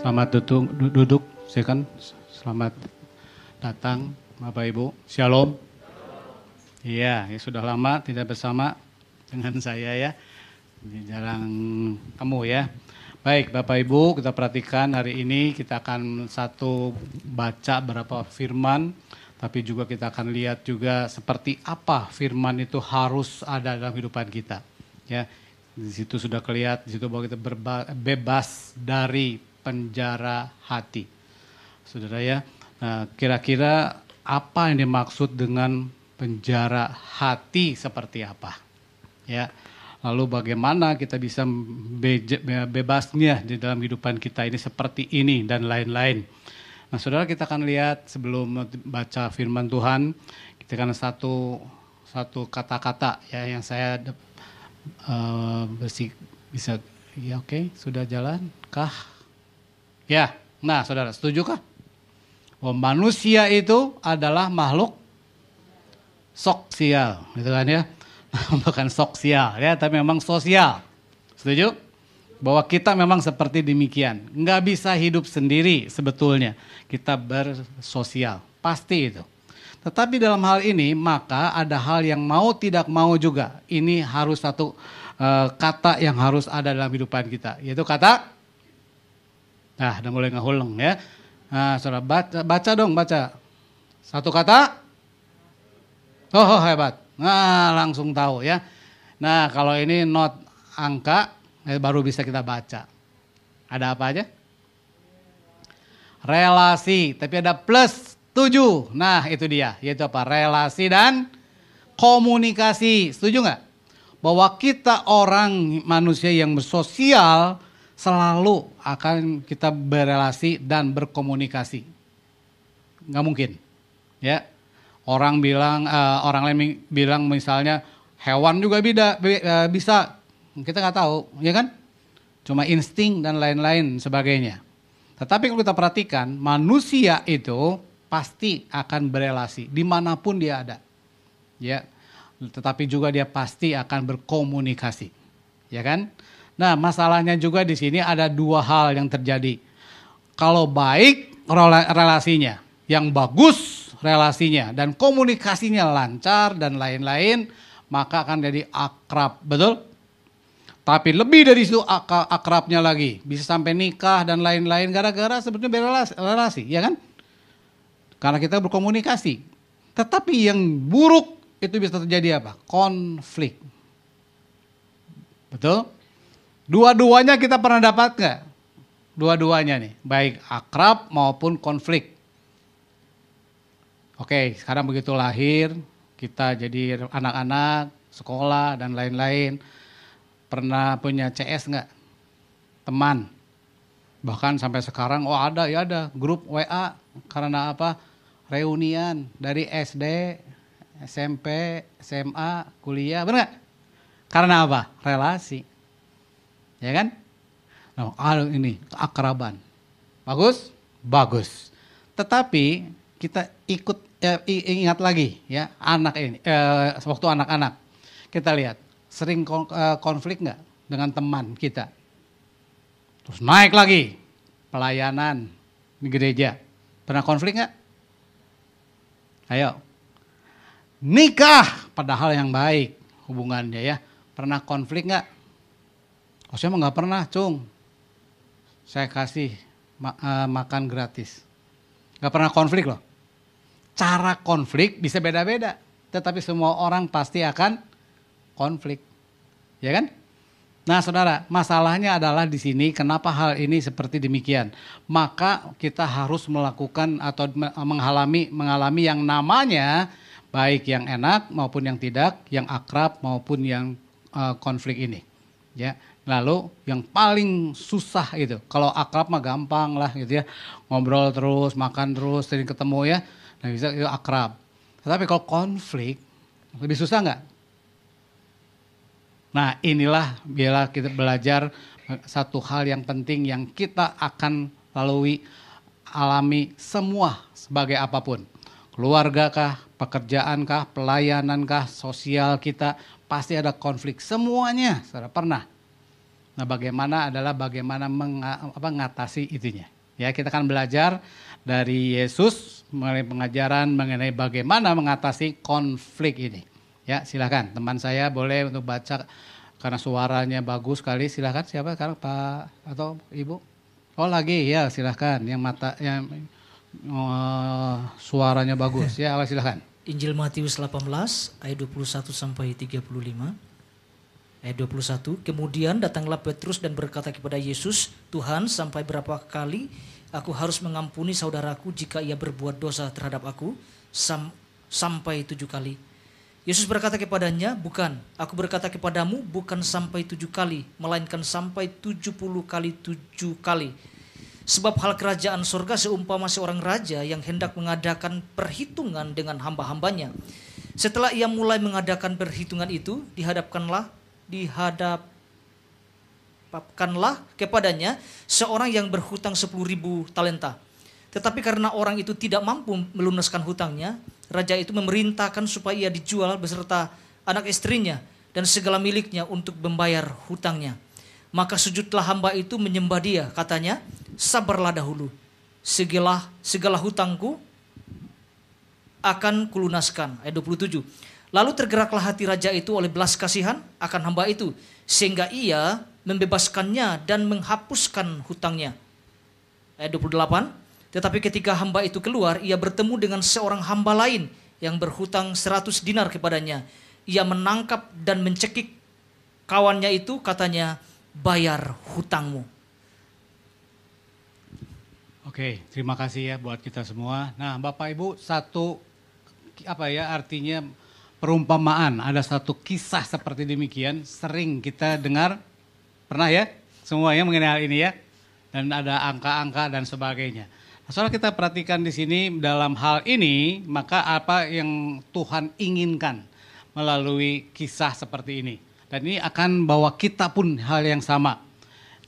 Selamat duduk, duduk, silakan. Selamat datang Bapak Ibu. Shalom. Iya, ya sudah lama tidak bersama dengan saya ya. Jarang kamu ya. Baik Bapak Ibu, kita perhatikan hari ini kita akan satu baca berapa firman, tapi juga kita akan lihat juga seperti apa firman itu harus ada dalam kehidupan kita. Ya, di situ sudah kelihatan, di situ bahwa kita bebas dari penjara hati. Saudara ya, nah, kira-kira apa yang dimaksud dengan penjara hati seperti apa? Ya, Lalu bagaimana kita bisa bebasnya di dalam kehidupan kita ini seperti ini dan lain-lain. Nah saudara kita akan lihat sebelum baca firman Tuhan, kita akan satu satu kata-kata ya yang saya uh, bersih, bisa ya oke okay, sudah jalan kah? Ya, nah saudara setuju kah? Bahwa manusia itu adalah makhluk sosial, gitu kan ya bukan sosial ya, tapi memang sosial. Setuju? Bahwa kita memang seperti demikian. Nggak bisa hidup sendiri sebetulnya. Kita bersosial. Pasti itu. Tetapi dalam hal ini maka ada hal yang mau tidak mau juga. Ini harus satu uh, kata yang harus ada dalam kehidupan kita. Yaitu kata, nah udah mulai ngehuleng ya. Nah, saudara baca, baca dong, baca. Satu kata, oh, oh hebat. Nah, langsung tahu ya. Nah, kalau ini not angka eh, baru bisa kita baca. Ada apa aja? Relasi, tapi ada plus 7. Nah, itu dia, yaitu apa? Relasi dan komunikasi. Setuju nggak? Bahwa kita orang manusia yang bersosial selalu akan kita berelasi dan berkomunikasi. Nggak mungkin. Ya, Orang bilang, uh, orang lain bilang misalnya hewan juga beda, uh, bisa. Kita nggak tahu, ya kan? Cuma insting dan lain-lain sebagainya. Tetapi kalau kita perhatikan, manusia itu pasti akan berelasi di mana pun dia ada. Ya, tetapi juga dia pasti akan berkomunikasi. Ya kan? Nah, masalahnya juga di sini ada dua hal yang terjadi. Kalau baik relasinya, yang bagus relasinya dan komunikasinya lancar dan lain-lain, maka akan jadi akrab, betul? Tapi lebih dari itu ak akrabnya lagi, bisa sampai nikah dan lain-lain gara-gara sebetulnya berrelasi, relasi, ya kan? Karena kita berkomunikasi. Tetapi yang buruk itu bisa terjadi apa? Konflik. Betul? Dua-duanya kita pernah dapat nggak? Dua-duanya nih, baik akrab maupun konflik. Oke, sekarang begitu lahir, kita jadi anak-anak, sekolah dan lain-lain. Pernah punya CS nggak? Teman. Bahkan sampai sekarang, oh ada ya ada grup WA karena apa? Reunian dari SD, SMP, SMA, kuliah, benar nggak? Karena apa? Relasi. Ya kan? Nah, ini akraban. Bagus? Bagus. Tetapi kita ikut ya, ingat lagi ya anak ini eh, waktu anak-anak kita lihat sering eh, konflik nggak dengan teman kita terus naik lagi pelayanan di gereja pernah konflik nggak ayo nikah padahal yang baik hubungannya ya pernah konflik nggak oh saya nggak pernah cung saya kasih ma uh, makan gratis nggak pernah konflik loh cara konflik bisa beda-beda. Tetapi semua orang pasti akan konflik. Ya kan? Nah saudara, masalahnya adalah di sini kenapa hal ini seperti demikian. Maka kita harus melakukan atau mengalami mengalami yang namanya baik yang enak maupun yang tidak, yang akrab maupun yang uh, konflik ini. Ya, lalu yang paling susah itu, kalau akrab mah gampang lah gitu ya, ngobrol terus, makan terus, sering ketemu ya. Nah bisa itu akrab. Tetapi kalau konflik lebih susah nggak? Nah inilah bila kita belajar satu hal yang penting yang kita akan lalui alami semua sebagai apa pun. Keluarga kah, pekerjaan kah, pelayanan kah, sosial kita pasti ada konflik. Semuanya, saudara pernah. Nah, bagaimana adalah bagaimana mengatasi itunya. Ya, kita akan belajar dari Yesus mengenai pengajaran mengenai bagaimana mengatasi konflik ini. Ya, silakan teman saya boleh untuk baca karena suaranya bagus sekali. Silakan siapa sekarang Pak atau Ibu? Oh, lagi ya, silakan yang mata yang oh, suaranya bagus. Ya, silakan. Injil Matius 18 ayat 21 sampai 35. Ayat 21, kemudian datanglah Petrus dan berkata kepada Yesus, Tuhan sampai berapa kali aku harus mengampuni saudaraku jika ia berbuat dosa terhadap aku? Sam sampai tujuh kali. Yesus berkata kepadanya, bukan, aku berkata kepadamu bukan sampai tujuh kali, melainkan sampai tujuh puluh kali tujuh kali. Sebab hal kerajaan surga seumpama seorang raja yang hendak mengadakan perhitungan dengan hamba-hambanya. Setelah ia mulai mengadakan perhitungan itu, dihadapkanlah dihadapkanlah kepadanya seorang yang berhutang sepuluh ribu talenta. Tetapi karena orang itu tidak mampu melunaskan hutangnya, raja itu memerintahkan supaya ia dijual beserta anak istrinya dan segala miliknya untuk membayar hutangnya. Maka sujudlah hamba itu menyembah dia, katanya, sabarlah dahulu. Segala, segala hutangku akan kulunaskan. Ayat 27. Lalu tergeraklah hati raja itu oleh belas kasihan akan hamba itu, sehingga ia membebaskannya dan menghapuskan hutangnya. Ayat 28, tetapi ketika hamba itu keluar, ia bertemu dengan seorang hamba lain yang berhutang 100 dinar kepadanya. Ia menangkap dan mencekik kawannya itu, katanya, bayar hutangmu. Oke, terima kasih ya buat kita semua. Nah, Bapak Ibu, satu apa ya artinya perumpamaan, ada satu kisah seperti demikian, sering kita dengar, pernah ya, semuanya mengenai hal ini ya, dan ada angka-angka dan sebagainya. Nah, soal kita perhatikan di sini dalam hal ini, maka apa yang Tuhan inginkan melalui kisah seperti ini. Dan ini akan bawa kita pun hal yang sama.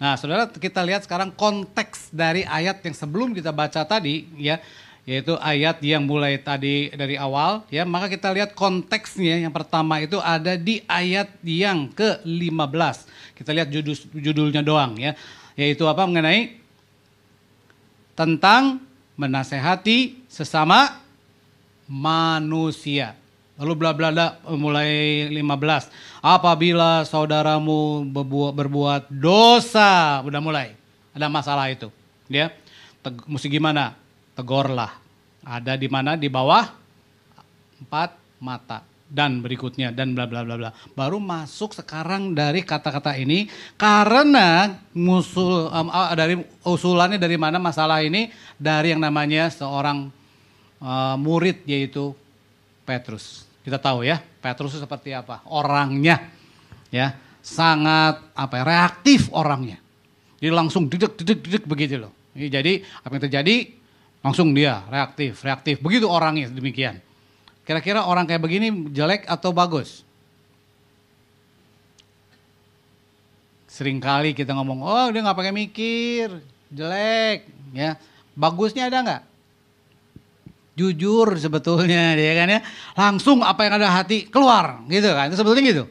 Nah, saudara kita lihat sekarang konteks dari ayat yang sebelum kita baca tadi, ya, yaitu ayat yang mulai tadi dari awal ya. Maka kita lihat konteksnya. Yang pertama itu ada di ayat yang ke-15 kita lihat judul judulnya doang ya. Yaitu apa? Mengenai tentang menasehati sesama manusia. Lalu bla bla bla mulai 15 apabila saudaramu berbuat, dosa udah mulai. Ada masalah itu ya. Mesti gimana tegorlah. Ada di mana? Di bawah empat mata dan berikutnya dan bla bla bla bla. Baru masuk sekarang dari kata-kata ini karena musul um, dari usulannya dari mana masalah ini dari yang namanya seorang uh, murid yaitu Petrus. Kita tahu ya, Petrus itu seperti apa? Orangnya ya, sangat apa ya, reaktif orangnya. Jadi langsung didek didek didek begitu loh. Jadi apa yang terjadi? Langsung dia reaktif, reaktif. Begitu orangnya demikian. Kira-kira orang kayak begini jelek atau bagus? Seringkali kita ngomong, oh dia nggak pakai mikir, jelek, ya. Bagusnya ada nggak? Jujur sebetulnya, dia kan ya. Langsung apa yang ada hati keluar, gitu kan? Itu sebetulnya gitu.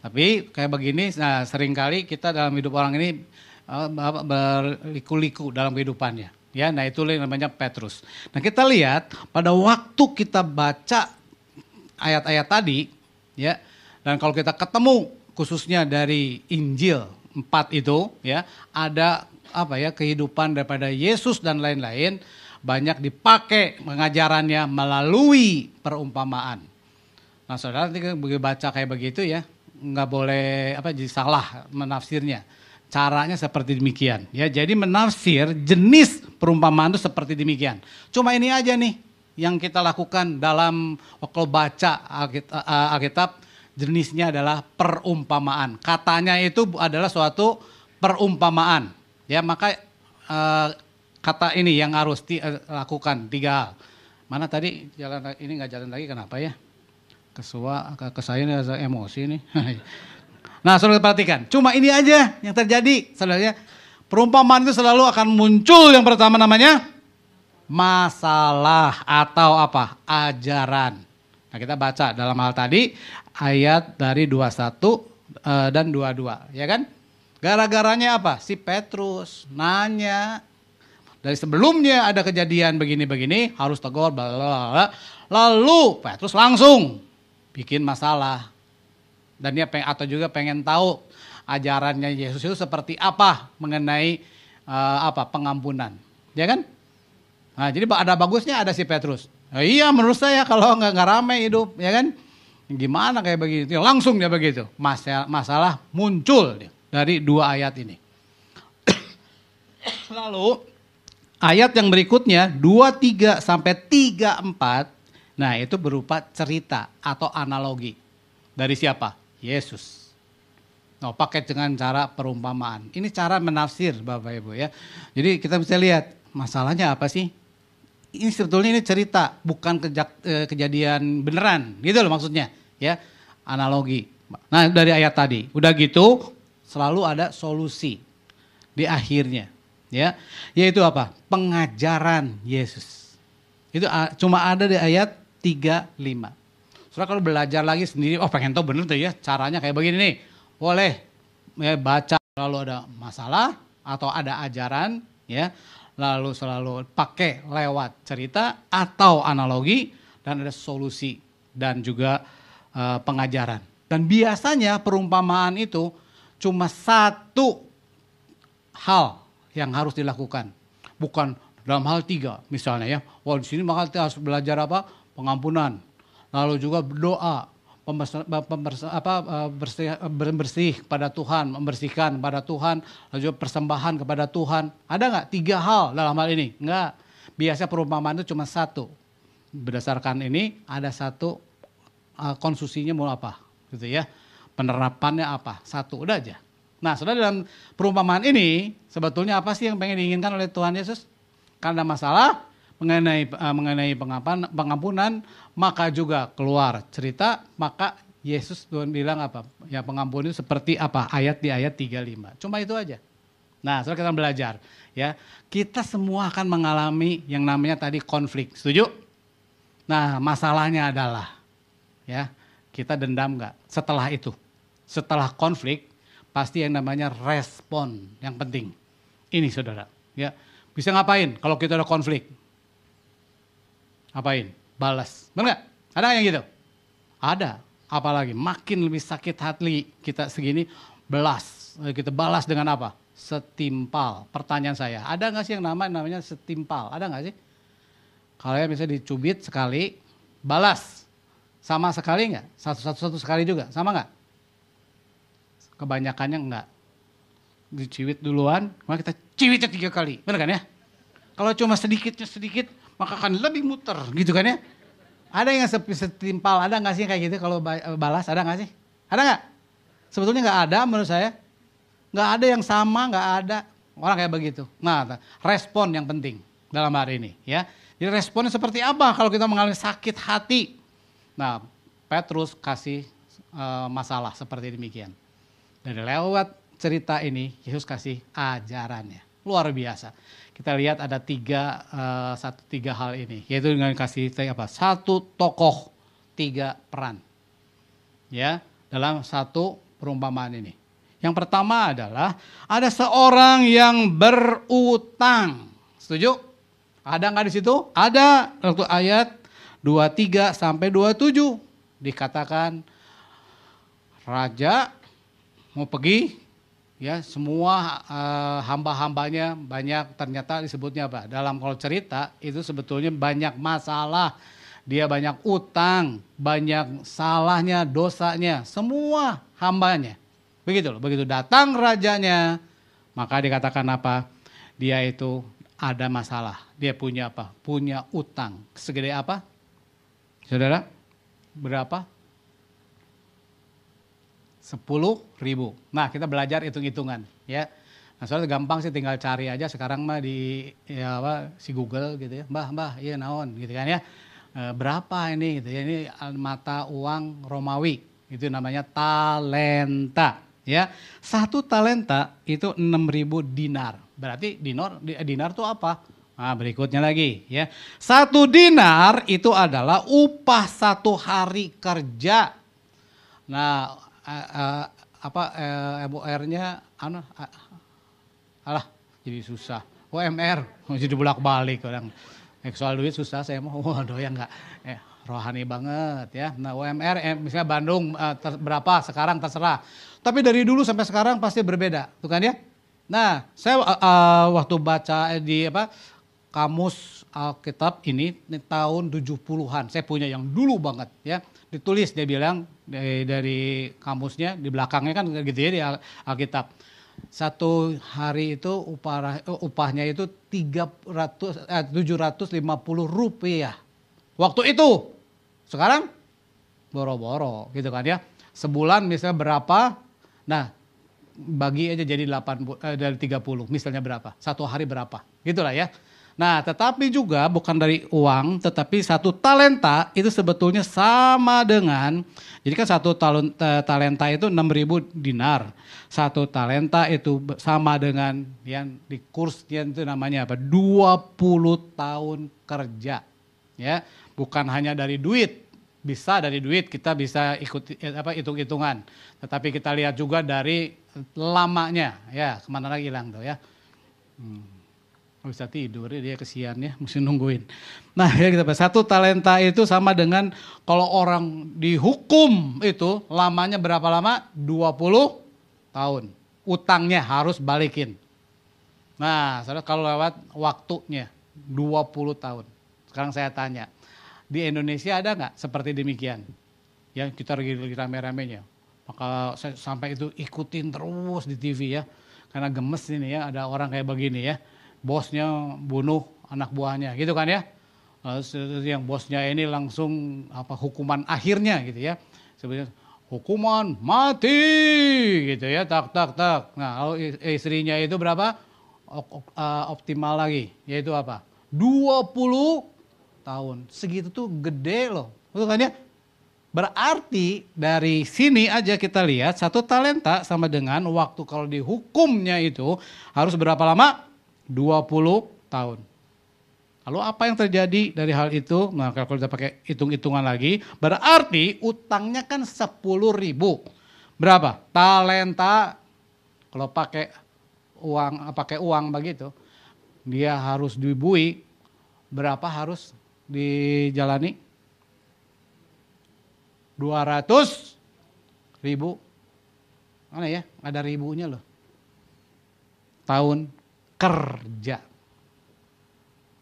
Tapi kayak begini, nah sering kali kita dalam hidup orang ini uh, berliku-liku dalam kehidupannya. Ya, nah itu yang namanya Petrus. Nah kita lihat pada waktu kita baca ayat-ayat tadi, ya, dan kalau kita ketemu khususnya dari Injil 4 itu, ya, ada apa ya kehidupan daripada Yesus dan lain-lain banyak dipakai pengajarannya melalui perumpamaan. Nah saudara nanti baca kayak begitu ya, nggak boleh apa jadi salah menafsirnya Caranya seperti demikian. Ya, jadi menafsir jenis perumpamaan itu seperti demikian. Cuma ini aja nih yang kita lakukan dalam kalau baca Alkitab jenisnya adalah perumpamaan. Katanya itu adalah suatu perumpamaan. Ya, maka uh, kata ini yang harus dilakukan tiga hal. Mana tadi jalan ini nggak jalan lagi kenapa ya? Kesua ke, ke saya emosi nih. Nah, saudara perhatikan, cuma ini aja yang terjadi, saudara. Perumpamaan itu selalu akan muncul yang pertama namanya masalah atau apa? Ajaran. Nah, kita baca dalam hal tadi ayat dari 21 uh, eh, dan 22, ya kan? Gara-garanya apa? Si Petrus nanya dari sebelumnya ada kejadian begini-begini harus tegur bla. Lalu Petrus langsung bikin masalah. Dan dia peng, atau juga pengen tahu ajarannya Yesus itu seperti apa mengenai uh, apa pengampunan. Ya kan? Nah, jadi ada bagusnya ada si Petrus. Nah, iya menurut saya kalau nggak nggak rame hidup, ya kan? Gimana kayak begitu? Ya, langsung dia begitu. Masalah, masalah muncul dari dua ayat ini. Lalu ayat yang berikutnya 23 sampai 34 nah itu berupa cerita atau analogi. Dari siapa? Yesus. Nah, pakai dengan cara perumpamaan. Ini cara menafsir Bapak Ibu ya. Jadi kita bisa lihat masalahnya apa sih? Ini sebetulnya ini cerita, bukan eh, kejadian beneran, gitu loh maksudnya, ya. Analogi. Nah, dari ayat tadi, udah gitu selalu ada solusi di akhirnya, ya. Yaitu apa? Pengajaran Yesus. Itu cuma ada di ayat 35. Soalnya kalau belajar lagi sendiri, oh pengen tahu bener tuh ya caranya kayak begini nih. Boleh ya, baca lalu ada masalah atau ada ajaran ya lalu selalu pakai lewat cerita atau analogi dan ada solusi dan juga uh, pengajaran. Dan biasanya perumpamaan itu cuma satu hal yang harus dilakukan. Bukan dalam hal tiga misalnya ya. Wah di sini maka kita harus belajar apa? Pengampunan. Lalu juga berdoa, pembersih, eh, bersih, kepada Tuhan, membersihkan kepada Tuhan, lalu juga persembahan kepada Tuhan. Ada nggak tiga hal dalam hal ini? Enggak. Biasa perumpamaan itu cuma satu. Berdasarkan ini ada satu uh, konsusinya mau apa, gitu ya. Penerapannya apa? Satu, udah aja. Nah, saudara dalam perumpamaan ini sebetulnya apa sih yang pengen diinginkan oleh Tuhan Yesus? Karena masalah mengenai uh, mengenai pengampunan, maka juga keluar cerita, maka Yesus Tuhan bilang apa? Ya pengampunan itu seperti apa? Ayat di ayat 35. Cuma itu aja. Nah, setelah kita belajar, ya kita semua akan mengalami yang namanya tadi konflik. Setuju? Nah, masalahnya adalah, ya kita dendam nggak? Setelah itu, setelah konflik, pasti yang namanya respon yang penting. Ini saudara, ya bisa ngapain kalau kita ada konflik? Apain? Balas. Benar nggak? Ada yang gitu? Ada. Apalagi makin lebih sakit hati kita segini, belas. Kita balas dengan apa? Setimpal. Pertanyaan saya, ada nggak sih yang nama namanya setimpal? Ada nggak sih? Kalau ya misalnya dicubit sekali, balas. Sama sekali nggak? Satu-satu sekali juga, sama nggak? Kebanyakannya enggak. Diciwit duluan, maka kita ciwitnya tiga kali. Benar kan ya? Kalau cuma sedikitnya sedikit, maka akan lebih muter gitu kan ya. Ada yang setimpal, ada nggak sih kayak gitu kalau balas, ada nggak sih? Ada nggak? Sebetulnya nggak ada menurut saya. Nggak ada yang sama, nggak ada orang kayak begitu. Nah, respon yang penting dalam hari ini ya. Jadi responnya seperti apa kalau kita mengalami sakit hati? Nah, Petrus kasih uh, masalah seperti demikian. Dan lewat cerita ini, Yesus kasih ajarannya. Luar biasa kita lihat ada tiga uh, satu tiga hal ini yaitu dengan kasih apa? Satu tokoh tiga peran ya dalam satu perumpamaan ini. Yang pertama adalah ada seorang yang berutang. Setuju? Ada nggak di situ? Ada. Waktu ayat 23 sampai 27 dikatakan raja mau pergi ya semua uh, hamba-hambanya banyak ternyata disebutnya apa dalam kalau cerita itu sebetulnya banyak masalah. Dia banyak utang banyak salahnya dosanya semua hambanya. Begitu loh begitu datang rajanya maka dikatakan apa? Dia itu ada masalah. Dia punya apa? Punya utang. Segede apa? Saudara berapa 10 ribu. Nah kita belajar hitung-hitungan ya. Nah soalnya gampang sih tinggal cari aja sekarang mah di ya apa si Google gitu ya. Mbah mbah iya naon gitu kan ya. E, berapa ini gitu ya ini mata uang Romawi itu namanya talenta ya. Satu talenta itu 6000 dinar. Berarti dinar dinar tuh apa? Nah, berikutnya lagi ya. Satu dinar itu adalah upah satu hari kerja. Nah, uh, apa eh, MUR-nya anu alah jadi susah. UMR jadi bolak-balik orang. Eh, soal duit susah saya mau waduh ya enggak eh, rohani banget ya. Nah UMR eh, misalnya Bandung eh, ter- berapa sekarang terserah. Tapi dari dulu sampai sekarang pasti berbeda, tuh kan ya? Nah, saya eh, eh, waktu baca eh, di apa kamus Alkitab ini, ini tahun 70-an. Saya punya yang dulu banget ya. Ditulis dia bilang dari, dari kamusnya di belakangnya kan gitu ya di Al- Alkitab. Satu hari itu upah upahnya itu 300 eh, 750 rupiah. Waktu itu. Sekarang boro-boro gitu kan ya. Sebulan misalnya berapa? Nah, bagi aja jadi 80 eh, dari 30 misalnya berapa? Satu hari berapa? Gitulah ya. Nah, tetapi juga bukan dari uang, tetapi satu talenta itu sebetulnya sama dengan jadi kan satu talent, talenta itu 6000 dinar. Satu talenta itu sama dengan yang di kursnya itu namanya apa? 20 tahun kerja. Ya, bukan hanya dari duit, bisa dari duit kita bisa ikut eh, apa hitung-hitungan. Tetapi kita lihat juga dari lamanya, ya ke mana lagi hilang tuh ya. Hmm. Nggak bisa tidur ya dia kesian ya, mesti nungguin. Nah ya kita satu talenta itu sama dengan kalau orang dihukum itu lamanya berapa lama? 20 tahun. Utangnya harus balikin. Nah, saudara kalau lewat waktunya 20 tahun. Sekarang saya tanya, di Indonesia ada nggak seperti demikian? Ya kita lagi, lagi rame-ramenya. Maka sampai itu ikutin terus di TV ya. Karena gemes ini ya ada orang kayak begini ya. Bosnya bunuh anak buahnya gitu kan ya. Se- yang bosnya ini langsung apa hukuman akhirnya gitu ya. Sebenarnya hukuman mati gitu ya tak tak tak. Nah kalau istrinya itu berapa? Eh, optimal lagi yaitu apa? 20 tahun. Segitu tuh gede loh. Betul kan ya? Berarti dari sini aja kita lihat satu talenta sama dengan waktu kalau dihukumnya itu harus berapa lama? 20 tahun. Lalu apa yang terjadi dari hal itu? Nah kalau kita pakai hitung-hitungan lagi, berarti utangnya kan 10 ribu. Berapa? Talenta kalau pakai uang pakai uang begitu, dia harus dibui berapa harus dijalani? 200 ribu. Mana ya? Ada ribunya loh. Tahun kerja.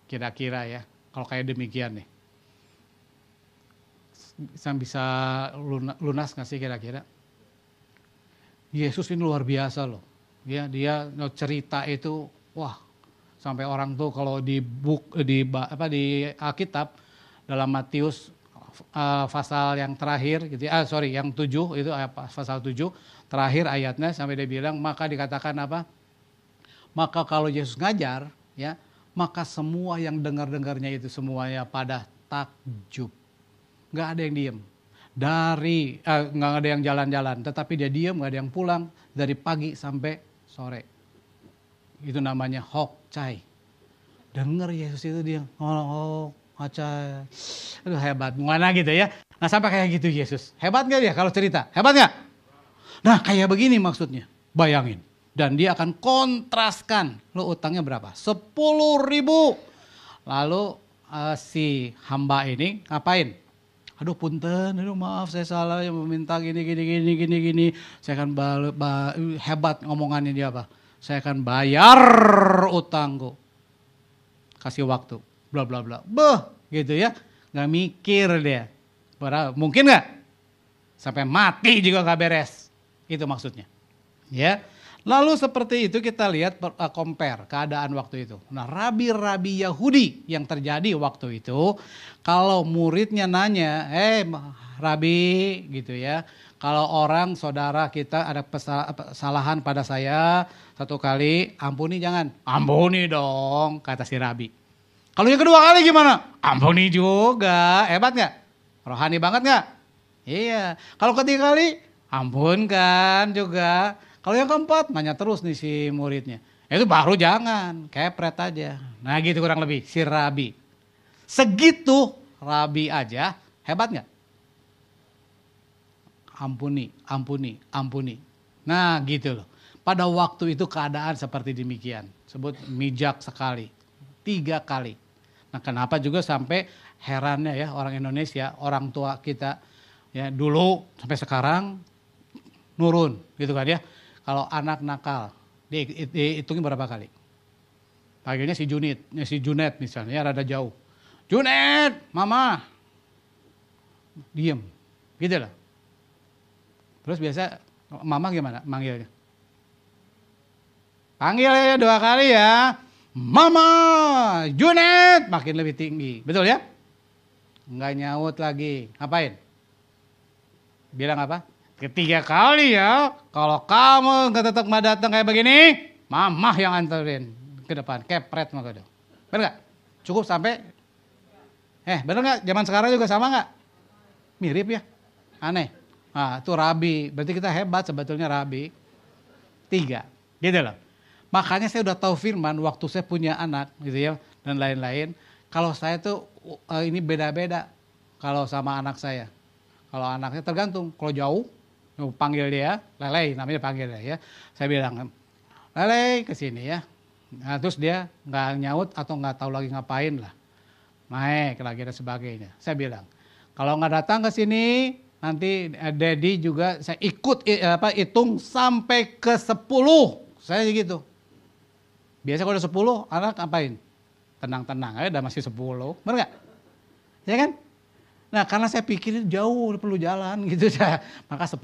Kira-kira ya. Kalau kayak demikian nih. Bisa, bisa luna- lunas nggak sih kira-kira? Yesus ini luar biasa loh. Ya, dia cerita itu wah sampai orang tuh kalau di buk di apa di Alkitab dalam Matius uh, pasal yang terakhir gitu ah, sorry yang tujuh itu pasal tujuh terakhir ayatnya sampai dia bilang maka dikatakan apa? Maka kalau Yesus ngajar ya maka semua yang dengar-dengarnya itu semuanya pada takjub. Nggak ada yang diem. Dari eh, ada yang jalan-jalan, tetapi dia diem, nggak ada yang pulang dari pagi sampai sore. Itu namanya hok cai. Dengar Yesus itu dia oh, oh acai. Aduh hebat, mana gitu ya. Nah sampai kayak gitu Yesus. Hebat nggak dia kalau cerita? Hebat nggak? Nah kayak begini maksudnya. Bayangin. Dan dia akan kontraskan. Lo utangnya berapa? 10 ribu. Lalu eh, si hamba ini ngapain? Aduh punten, aduh maaf saya salah yang meminta gini gini gini gini gini. Saya akan hebat ngomongannya dia apa? Saya akan bayar utangku. Kasih waktu, bla bla bla. Beh, gitu ya. Nggak mikir dia. Mungkin nggak? Sampai mati juga nggak beres. Itu maksudnya. Ya. Lalu seperti itu kita lihat uh, compare keadaan waktu itu. Nah, rabi-rabi Yahudi yang terjadi waktu itu, kalau muridnya nanya, "Eh, Ma- rabi," gitu ya. Kalau orang saudara kita ada kesalahan pada saya satu kali, ampuni jangan. Ampuni dong, kata si rabi. Kalau yang kedua kali gimana? Ampuni juga. Hebat nggak? Rohani banget nggak? Iya. Kalau ketiga kali, ampunkan juga. Kalau yang keempat, nanya terus nih si muridnya. Itu baru jangan, kepret aja. Nah gitu kurang lebih, si Rabi. Segitu Rabi aja, hebat nggak? Ampuni, ampuni, ampuni. Nah gitu loh. Pada waktu itu keadaan seperti demikian. Sebut mijak sekali. Tiga kali. Nah kenapa juga sampai herannya ya orang Indonesia, orang tua kita ya dulu sampai sekarang nurun gitu kan ya. Kalau anak nakal dihitungin berapa kali? Panggilnya si Junit, ya si Junet misalnya, ya rada jauh. Junet, mama. Diem, gitu lah. Terus biasa mama gimana manggilnya? Panggil ya dua kali ya. Mama, Junet, makin lebih tinggi. Betul ya? Enggak nyaut lagi. Ngapain? Bilang apa? Ketiga kali ya, kalau kamu nggak tetap mau datang kayak begini, mama yang anterin ke depan, kepret mah kado. Bener nggak? Cukup sampai, eh bener nggak? Zaman sekarang juga sama nggak? Mirip ya, aneh. Nah itu rabi, berarti kita hebat sebetulnya rabi. Tiga, gitu loh. Makanya saya udah tahu firman waktu saya punya anak gitu ya dan lain-lain. Kalau saya tuh uh, ini beda-beda kalau sama anak saya. Kalau anaknya tergantung, kalau jauh panggil dia, Lele namanya panggil dia ya. Saya bilang, Lele ke sini ya. Nah, terus dia nggak nyaut atau nggak tahu lagi ngapain lah. Naik lagi dan sebagainya. Saya bilang, kalau nggak datang ke sini, nanti Dedi juga saya ikut apa hitung sampai ke 10. Saya gitu. Biasa kalau udah 10, anak ngapain? Tenang-tenang aja udah masih 10. Benar nggak? Ya kan? Nah karena saya pikir jauh perlu jalan gitu ya. Maka 10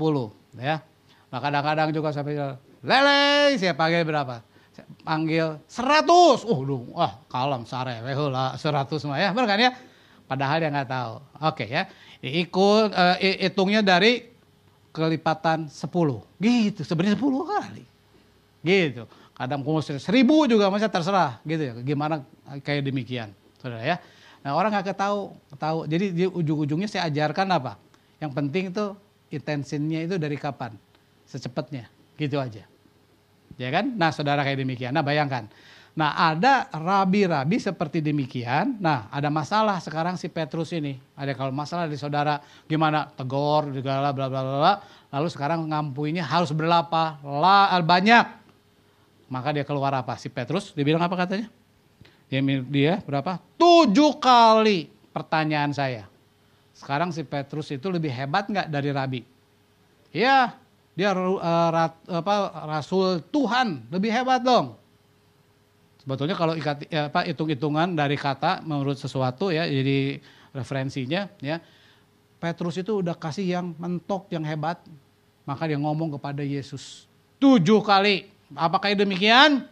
ya. Nah kadang-kadang juga saya pikir, lele saya panggil berapa? Saya panggil 100. Oh duh, wah kalem sare lah 100 mah ya. Benar kan ya? Padahal dia nggak tahu. Oke ya. Ikut uh, hitungnya dari kelipatan 10. Gitu, sebenarnya 10 kali. Gitu. Kadang kumus seribu juga masih terserah gitu ya. Gimana kayak demikian. Saudara ya. Nah orang nggak ketahu, tahu. Jadi di ujung-ujungnya saya ajarkan apa? Yang penting itu intensinya itu dari kapan? Secepatnya, gitu aja. Ya kan? Nah saudara kayak demikian. Nah bayangkan. Nah ada rabi-rabi seperti demikian. Nah ada masalah sekarang si Petrus ini. Ada kalau masalah di saudara gimana tegor, segala bla bla bla. Lalu sekarang ngampuinya harus berapa? La, banyak. Maka dia keluar apa? Si Petrus, dia bilang apa katanya? Dia, dia berapa? Tujuh kali pertanyaan saya. Sekarang si Petrus itu lebih hebat nggak dari Rabi? Iya, dia uh, rat, apa, rasul Tuhan, lebih hebat dong. Sebetulnya kalau ikat, ya, apa, hitung-hitungan dari kata menurut sesuatu ya, jadi referensinya ya, Petrus itu udah kasih yang mentok, yang hebat. Maka dia ngomong kepada Yesus. Tujuh kali. Apakah demikian?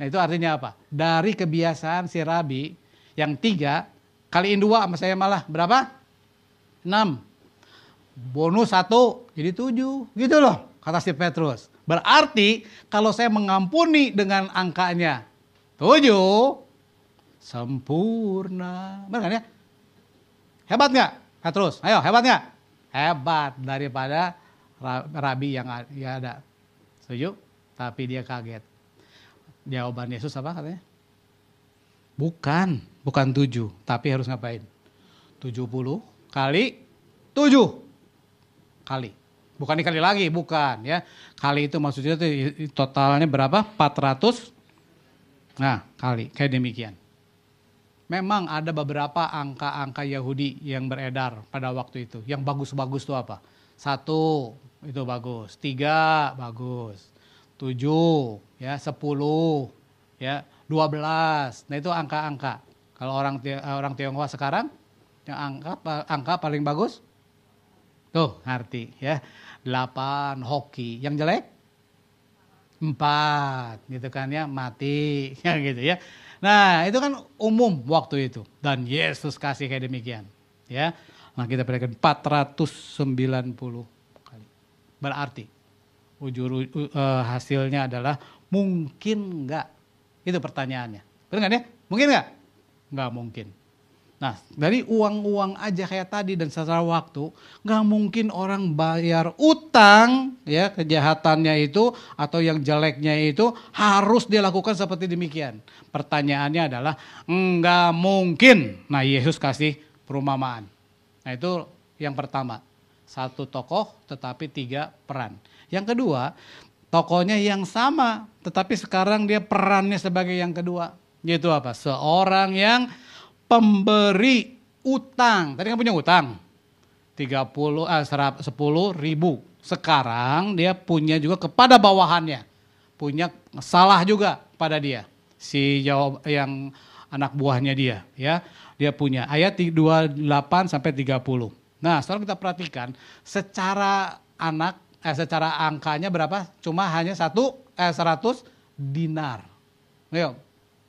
Nah itu artinya apa? Dari kebiasaan si Rabi yang tiga, kaliin dua sama saya malah berapa? Enam. Bonus satu, jadi tujuh. Gitu loh, kata si Petrus. Berarti kalau saya mengampuni dengan angkanya tujuh, sempurna. Benar kan ya? Hebat nggak Petrus? Ayo, hebat nggak? Hebat daripada Rabi yang ada. Setuju? Tapi dia kaget. Jawaban Yesus apa katanya? Bukan, bukan tujuh, tapi harus ngapain? Tujuh puluh kali tujuh kali. Bukan dikali lagi, bukan ya. Kali itu maksudnya itu totalnya berapa? 400 Nah, kali kayak demikian. Memang ada beberapa angka-angka Yahudi yang beredar pada waktu itu. Yang bagus-bagus itu apa? Satu, itu bagus. Tiga, bagus tujuh, ya sepuluh, ya dua belas. Nah itu angka-angka. Kalau orang orang Tionghoa sekarang yang angka angka paling bagus tuh arti ya delapan hoki. Yang jelek empat gitu kan ya mati ya gitu ya. Nah itu kan umum waktu itu dan Yesus kasih kayak demikian ya. Nah kita berikan 490 kali. Berarti ujur uh, hasilnya adalah mungkin nggak? Itu pertanyaannya. Benar nggak ya? Mungkin nggak? Nggak mungkin. Nah, dari uang-uang aja kayak tadi dan secara waktu, nggak mungkin orang bayar utang ya kejahatannya itu atau yang jeleknya itu harus dilakukan seperti demikian. Pertanyaannya adalah nggak mungkin. Nah, Yesus kasih perumpamaan. Nah, itu yang pertama. satu tokoh tetapi tiga peran. Yang kedua, tokohnya yang sama tetapi sekarang dia perannya sebagai yang kedua. Yaitu apa? Seorang yang pemberi utang. Tadi kan punya utang. 30 eh, 10 ribu. Sekarang dia punya juga kepada bawahannya. Punya salah juga pada dia. Si jawab yang anak buahnya dia ya. Dia punya ayat 28 sampai 30. Nah, sekarang kita perhatikan secara anak eh, secara angkanya berapa? Cuma hanya satu eh 100 dinar. Ayo,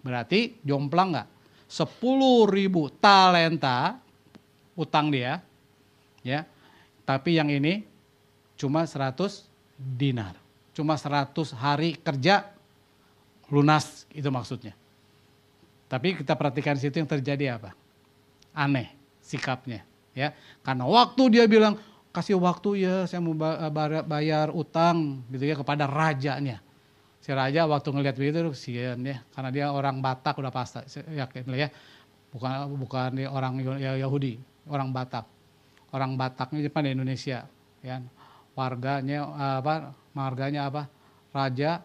berarti jomplang nggak? 10 ribu talenta utang dia, ya. Tapi yang ini cuma 100 dinar. Cuma 100 hari kerja lunas itu maksudnya. Tapi kita perhatikan situ yang terjadi apa? Aneh sikapnya ya karena waktu dia bilang kasih waktu ya saya mau bayar utang gitu ya kepada rajanya. Si raja waktu ngelihat begitu sian ya karena dia orang Batak udah pasti yakin ya. Bukan bukan orang ya, Yahudi orang Batak. Orang Bataknya Jepang di Indonesia ya. Warganya apa marganya apa? Raja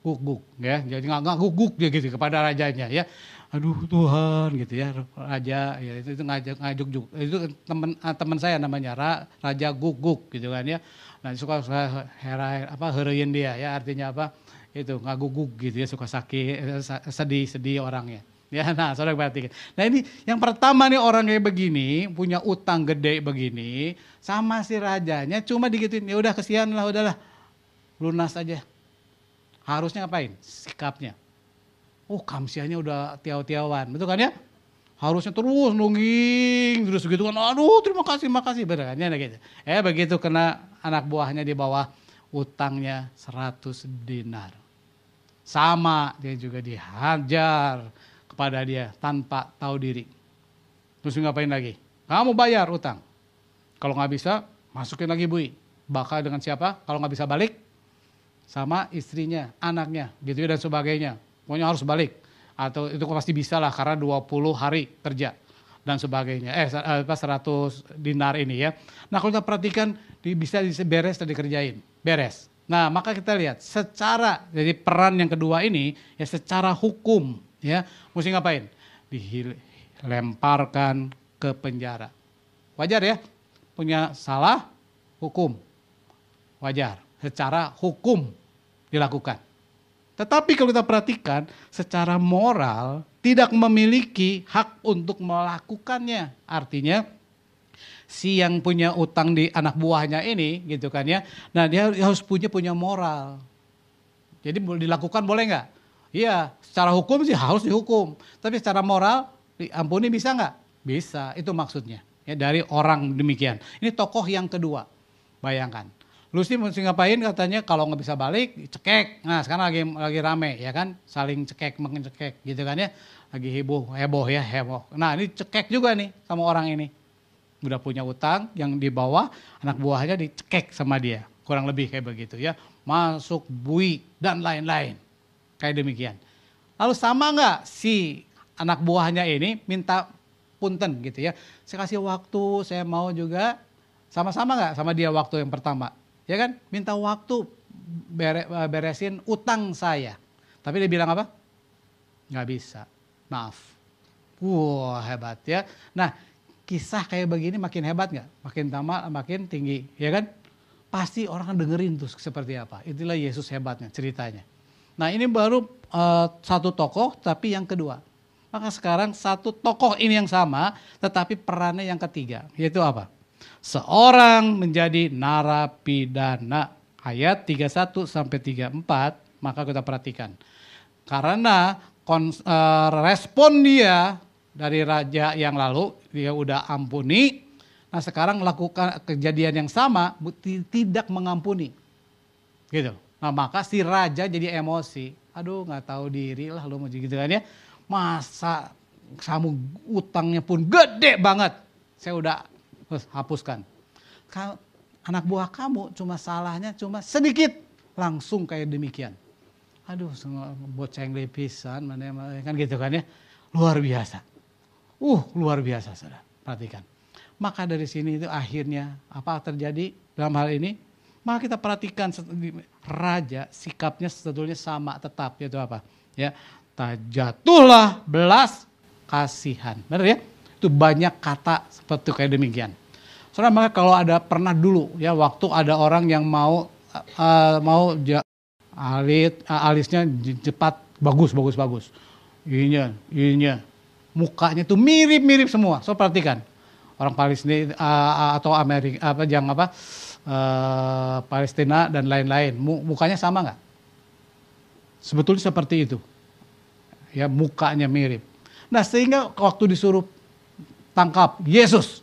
guguk ya. Jadi nggak guguk dia gitu kepada rajanya ya aduh Tuhan gitu ya raja ya itu itu ngajak ngajuk juk itu teman ah, teman saya namanya Ra, raja guguk gitu kan ya. Nah suka suka hera apa heroin dia ya artinya apa itu ngaguguk gitu ya suka sakit sedih sedih orangnya. Ya nah saudara perhatikan. Nah ini yang pertama nih orang kayak begini punya utang gede begini sama si rajanya cuma digituin ya udah kesian lah udahlah lunas aja. Harusnya ngapain? Sikapnya oh kamsianya udah tiaw-tiawan, betul kan ya? Harusnya terus nungging, terus begitu kan, aduh terima kasih, makasih, bener kan ya gitu. Eh begitu kena anak buahnya di bawah utangnya 100 dinar. Sama dia juga dihajar kepada dia tanpa tahu diri. Terus ngapain lagi? Kamu bayar utang. Kalau nggak bisa, masukin lagi bui. Bakal dengan siapa? Kalau nggak bisa balik, sama istrinya, anaknya, gitu ya dan sebagainya pokoknya harus balik atau itu pasti bisa lah karena 20 hari kerja dan sebagainya. Eh apa 100 dinar ini ya. Nah, kalau kita perhatikan bisa beres dan dikerjain. Beres. Nah, maka kita lihat secara jadi peran yang kedua ini ya secara hukum ya mesti ngapain? Dilemparkan ke penjara. Wajar ya? Punya salah hukum. Wajar. Secara hukum dilakukan. Tetapi kalau kita perhatikan secara moral tidak memiliki hak untuk melakukannya. Artinya si yang punya utang di anak buahnya ini gitu kan ya. Nah dia harus punya punya moral. Jadi dilakukan boleh nggak? Iya, secara hukum sih harus dihukum. Tapi secara moral diampuni bisa nggak? Bisa, itu maksudnya. Ya dari orang demikian. Ini tokoh yang kedua. Bayangkan. Lu sih mesti ngapain katanya kalau nggak bisa balik cekek. Nah sekarang lagi lagi rame ya kan saling cekek makin cekek gitu kan ya. Lagi heboh heboh ya heboh. Nah ini cekek juga nih sama orang ini. Udah punya utang yang di bawah anak buahnya dicekek sama dia. Kurang lebih kayak begitu ya. Masuk bui dan lain-lain. Kayak demikian. Lalu sama nggak si anak buahnya ini minta punten gitu ya. Saya kasih waktu, saya mau juga sama-sama nggak sama dia waktu yang pertama ya kan? Minta waktu eh, beresin utang saya. Tapi dia bilang apa? Nggak bisa, maaf. Wah hebat ya. Nah kisah kayak begini makin hebat nggak? Makin tamat, makin tinggi, ya kan? Pasti orang dengerin tuh seperti apa. Itulah Yesus hebatnya ceritanya. Nah ini baru uh, satu tokoh, tapi yang kedua. Maka sekarang satu tokoh ini yang sama, tetapi perannya yang ketiga, yaitu apa? Seorang menjadi narapidana. Ayat 31 sampai 34, maka kita perhatikan. Karena kons, uh, respon dia dari raja yang lalu, dia udah ampuni. Nah sekarang lakukan kejadian yang sama, tidak mengampuni. Gitu. Nah maka si raja jadi emosi. Aduh nggak tahu diri lah lo mau gitu kan ya. Masa kamu utangnya pun gede banget. Saya udah hapuskan. Anak buah kamu cuma salahnya cuma sedikit, langsung kayak demikian. Aduh, semua boceng lepisan, mana kan gitu kan ya. Luar biasa. Uh, luar biasa, saudara. Perhatikan. Maka dari sini itu akhirnya apa terjadi dalam hal ini? Maka kita perhatikan raja sikapnya sebetulnya sama tetap yaitu apa? Ya, tajatuhlah belas kasihan. Benar ya? Itu banyak kata seperti kayak demikian. Saudara maka kalau ada pernah dulu ya waktu ada orang yang mau uh, mau ja, uh, alisnya cepat bagus bagus bagus. Ininya, ininya. Mukanya tuh mirip-mirip semua. So perhatikan. Orang Palestina uh, atau Amerika apa jangan apa uh, Palestina dan lain-lain. Mukanya sama nggak? Sebetulnya seperti itu. Ya mukanya mirip. Nah sehingga waktu disuruh tangkap. Yesus,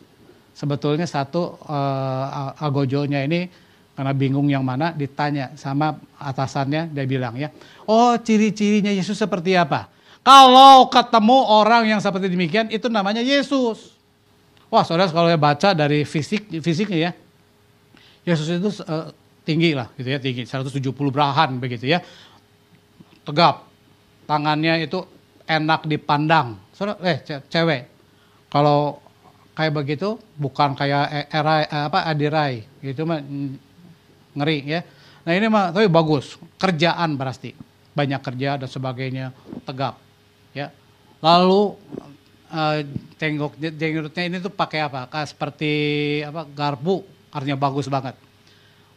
sebetulnya satu uh, agojonya ini karena bingung yang mana ditanya sama atasannya dia bilang ya oh ciri-cirinya Yesus seperti apa? Kalau ketemu orang yang seperti demikian itu namanya Yesus. Wah saudara kalau ya baca dari fisik fisiknya ya Yesus itu uh, tinggi lah gitu ya tinggi 170 berahan begitu ya. Tegap tangannya itu enak dipandang. Saudara eh cewek kalau kayak begitu bukan kayak era apa adirai gitu mah ngeri ya. Nah ini mah tapi bagus kerjaan berarti banyak kerja dan sebagainya tegap ya. Lalu uh, tenggok jenggotnya ini tuh pakai apa? Kayak seperti apa garpu artinya bagus banget.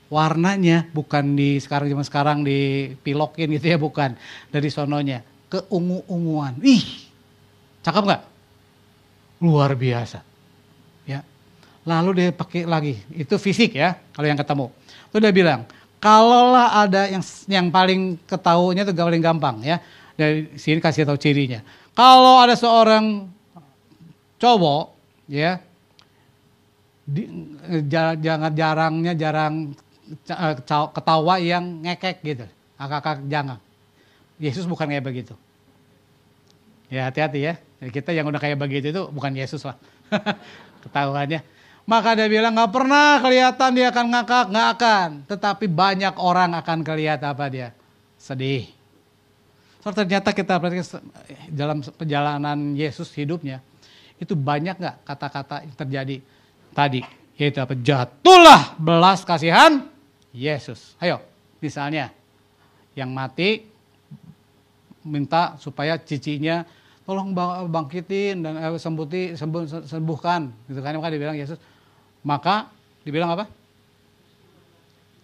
Warnanya bukan di sekarang zaman sekarang dipilokin gitu ya bukan dari sononya keungu-unguan. Ih, cakep nggak? Luar biasa lalu dia pakai lagi. Itu fisik ya, kalau yang ketemu. Itu dia bilang, kalaulah ada yang yang paling ketahunya itu paling gampang ya. Dari sini kasih tahu cirinya. Kalau ada seorang cowok ya di, jangan jarangnya jarang eh, ketawa yang ngekek gitu. Akak-akak jangan. Yesus bukan kayak begitu. Ya hati-hati ya. Kita yang udah kayak begitu itu bukan Yesus lah. Ketahuannya. Maka dia bilang nggak pernah kelihatan dia akan ngakak, nggak akan. Tetapi banyak orang akan kelihatan apa dia? Sedih. So, ternyata kita perhatikan dalam perjalanan Yesus hidupnya, itu banyak nggak kata-kata yang terjadi tadi? Yaitu apa? Jatuhlah belas kasihan Yesus. Ayo, misalnya yang mati minta supaya cicinya tolong bangkitin dan eh, sembuti sembuh, sembuhkan gitu kan maka dibilang Yesus maka dibilang apa?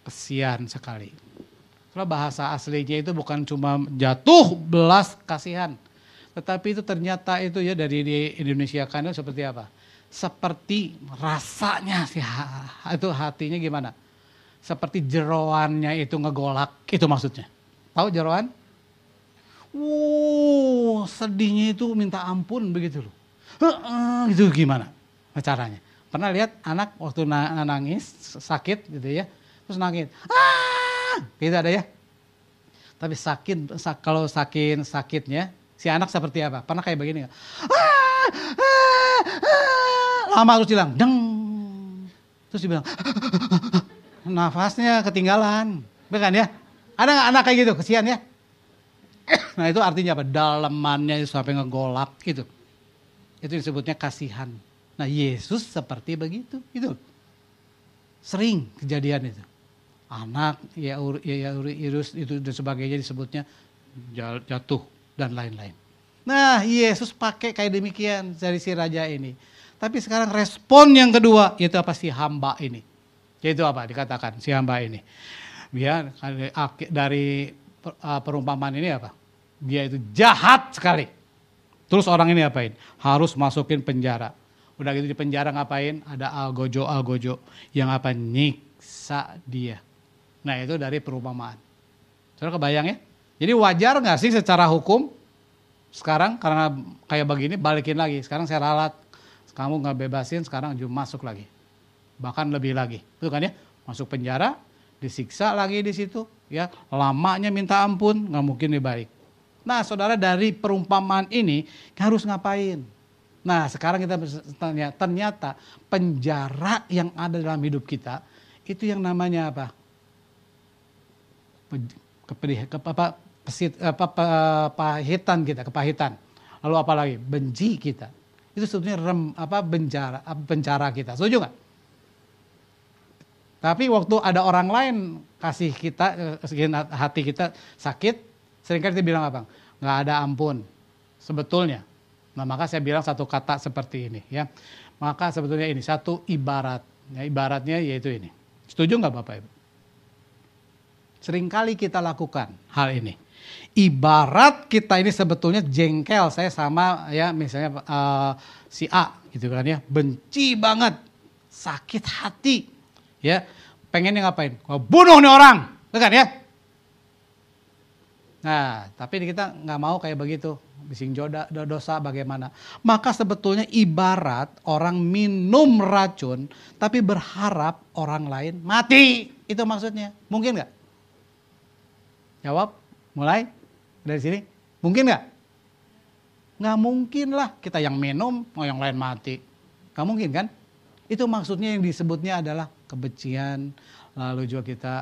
Kesian sekali. Kalau bahasa aslinya itu bukan cuma jatuh belas kasihan. Tetapi itu ternyata itu ya dari di Indonesia kan seperti apa? Seperti rasanya sih itu hatinya gimana? Seperti jeroannya itu ngegolak, itu maksudnya. Tahu jeroan? Wow, sedihnya itu minta ampun begitu loh. Itu gimana caranya? Pernah lihat anak waktu nangis sakit gitu ya, terus nangis, ah, gitu ada ya. Tapi sakit, kalau sakit sakitnya, si anak seperti apa? Pernah kayak begini nggak? Ah, ah, ah. Lama terus hilang, deng. Terus dibilang, nafasnya ketinggalan, bukan ya? Ada nggak anak kayak gitu, kesian ya? Nah itu artinya apa? Dalamannya sampai ngegolak gitu. Itu disebutnya kasihan. Nah Yesus seperti begitu, itu sering kejadian itu. Anak, ya, ya, ya irus itu dan sebagainya disebutnya jatuh dan lain-lain. Nah Yesus pakai kayak demikian dari si raja ini. Tapi sekarang respon yang kedua yaitu apa si hamba ini. Yaitu apa dikatakan si hamba ini. Dia dari perumpamaan ini apa? Dia itu jahat sekali. Terus orang ini apain? Harus masukin penjara Udah gitu di penjara ngapain? Ada algojo algojo yang apa nyiksa dia. Nah itu dari perumpamaan. Saudara kebayang ya? Jadi wajar nggak sih secara hukum sekarang karena kayak begini balikin lagi. Sekarang saya ralat, kamu nggak bebasin, sekarang masuk lagi. Bahkan lebih lagi, itu kan ya? Masuk penjara, disiksa lagi di situ, ya lamanya minta ampun, nggak mungkin lebih Nah saudara dari perumpamaan ini harus ngapain? Nah sekarang kita tanya, ternyata penjara yang ada dalam hidup kita itu yang namanya apa? Kepedih, ke, apa, pesit, apa, pahitan kita, kepahitan. Lalu apa lagi? Benci kita. Itu sebetulnya rem, apa penjara, penjara kita. Setuju nggak? Tapi waktu ada orang lain kasih kita, eh, hati kita sakit, sering kali kita bilang apa? Nggak ada ampun. Sebetulnya. Nah maka saya bilang satu kata seperti ini ya. Maka sebetulnya ini satu ibarat. Ya, ibaratnya yaitu ini. Setuju nggak Bapak Ibu? Seringkali kita lakukan hal ini. Ibarat kita ini sebetulnya jengkel saya sama ya misalnya uh, si A gitu kan ya benci banget sakit hati ya pengennya ngapain Gua bunuh nih orang kan ya nah tapi kita nggak mau kayak begitu bising joda dosa bagaimana maka sebetulnya ibarat orang minum racun tapi berharap orang lain mati itu maksudnya mungkin nggak Jawab, mulai dari sini. Mungkin nggak? Nggak mungkin lah kita yang minum, mau yang lain mati. Nggak mungkin kan? Itu maksudnya yang disebutnya adalah kebencian, lalu juga kita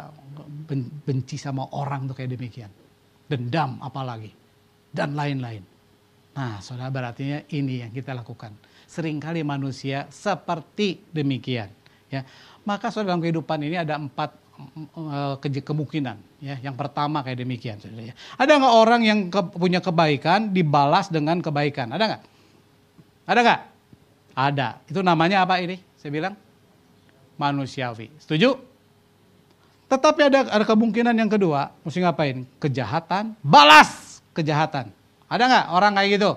benci sama orang tuh kayak demikian. Dendam apalagi, dan lain-lain. Nah saudara berarti ini yang kita lakukan. Seringkali manusia seperti demikian. Ya, Maka saudara dalam kehidupan ini ada empat Eh, kemungkinan ya yang pertama kayak demikian ya. ada nggak orang yang ke, punya kebaikan dibalas dengan kebaikan ada nggak ada nggak ada itu namanya apa ini saya bilang manusiawi setuju tetapi ada ada kemungkinan yang kedua mesti ngapain kejahatan balas kejahatan ada nggak orang kayak gitu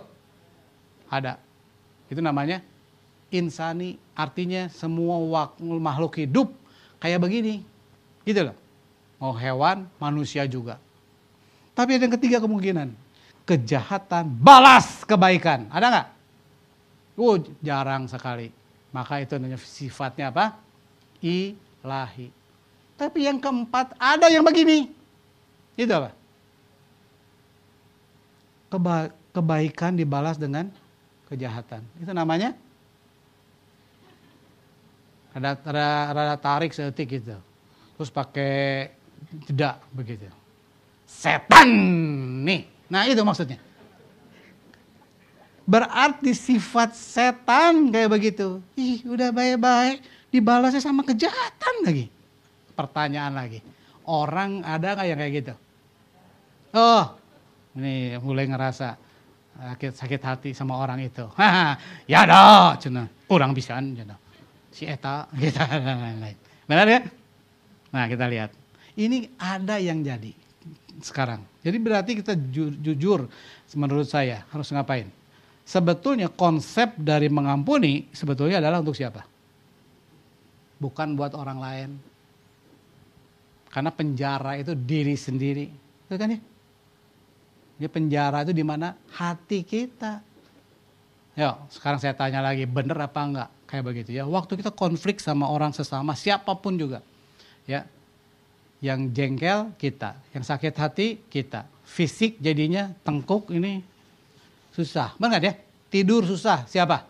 ada itu namanya insani artinya semua makhluk hidup kayak begini Gitu loh. Mau hewan, manusia juga. Tapi ada yang ketiga kemungkinan. Kejahatan balas kebaikan. Ada nggak? Oh, jarang sekali. Maka itu sifatnya apa? Ilahi. Tapi yang keempat ada yang begini. Itu apa? Keba kebaikan dibalas dengan kejahatan. Itu namanya ada rada, rada tarik seetik gitu terus pakai jeda begitu. Setan nih. Nah itu maksudnya. Berarti sifat setan kayak begitu. Ih udah baik-baik dibalasnya sama kejahatan lagi. Pertanyaan lagi. Orang ada nggak yang kayak gitu? Oh, ini mulai ngerasa sakit sakit hati sama orang itu. ya dah, cina. Orang bisa, cina. Si Eta, dan lain-lain. Benar ya? Nah kita lihat. Ini ada yang jadi sekarang. Jadi berarti kita ju jujur menurut saya harus ngapain? Sebetulnya konsep dari mengampuni sebetulnya adalah untuk siapa? Bukan buat orang lain. Karena penjara itu diri sendiri. Itu kan ya? Jadi penjara itu di mana hati kita. Yuk, sekarang saya tanya lagi, bener apa enggak kayak begitu ya? Waktu kita konflik sama orang sesama, siapa pun juga ya yang jengkel kita, yang sakit hati kita, fisik jadinya tengkuk ini susah, benar ya? Tidur susah, siapa?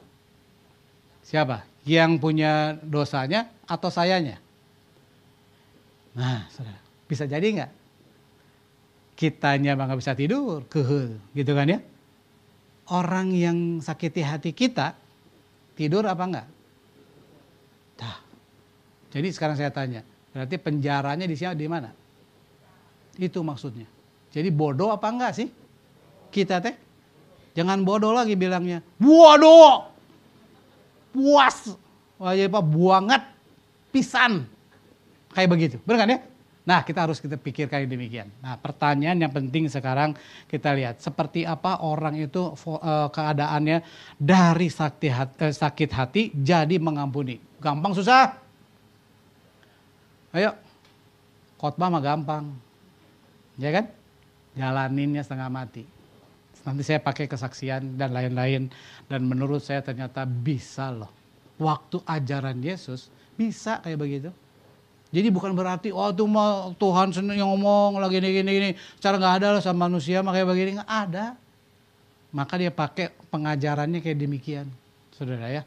Siapa? Yang punya dosanya atau sayanya? Nah, saudara, bisa jadi nggak? Kitanya nggak bisa tidur, kehel, gitu kan ya? Orang yang sakiti hati kita, tidur apa enggak? Nah, jadi sekarang saya tanya, Berarti penjaranya di sini di mana? Itu maksudnya. Jadi bodoh apa enggak sih? Kita teh jangan bodoh lagi bilangnya. Bodoh. Puas. Wah, ya Pak, buangat pisan. Kayak begitu. Benar kan ya? Nah, kita harus kita pikirkan demikian. Nah, pertanyaan yang penting sekarang kita lihat seperti apa orang itu uh, keadaannya dari uh, sakit hati jadi mengampuni. Gampang susah? Ayo, khotbah mah gampang. Ya kan? Jalaninnya setengah mati. Nanti saya pakai kesaksian dan lain-lain. Dan menurut saya ternyata bisa loh. Waktu ajaran Yesus bisa kayak begitu. Jadi bukan berarti oh itu mah Tuhan yang ngomong lagi gini gini gini. Cara nggak ada loh sama manusia mah kayak begini nggak ada. Maka dia pakai pengajarannya kayak demikian, saudara ya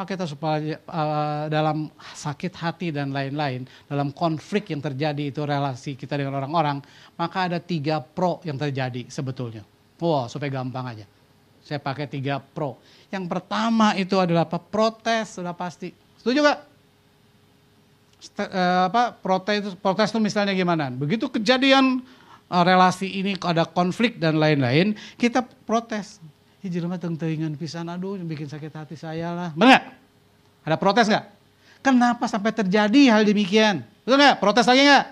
maka kita supaya uh, dalam sakit hati dan lain-lain, dalam konflik yang terjadi itu relasi kita dengan orang-orang, maka ada tiga pro yang terjadi sebetulnya. Wah, wow, supaya gampang aja. Saya pakai tiga pro. Yang pertama itu adalah apa? Protes, sudah pasti. Setuju gak? Eh, apa protes protes itu misalnya gimana? Begitu kejadian uh, relasi ini ada konflik dan lain-lain, kita protes. Ih jelema teng-tengan pisan aduh bikin sakit hati saya lah. Benar? Ada protes nggak? Kenapa sampai terjadi hal demikian? Betul nggak? Protes lagi nggak?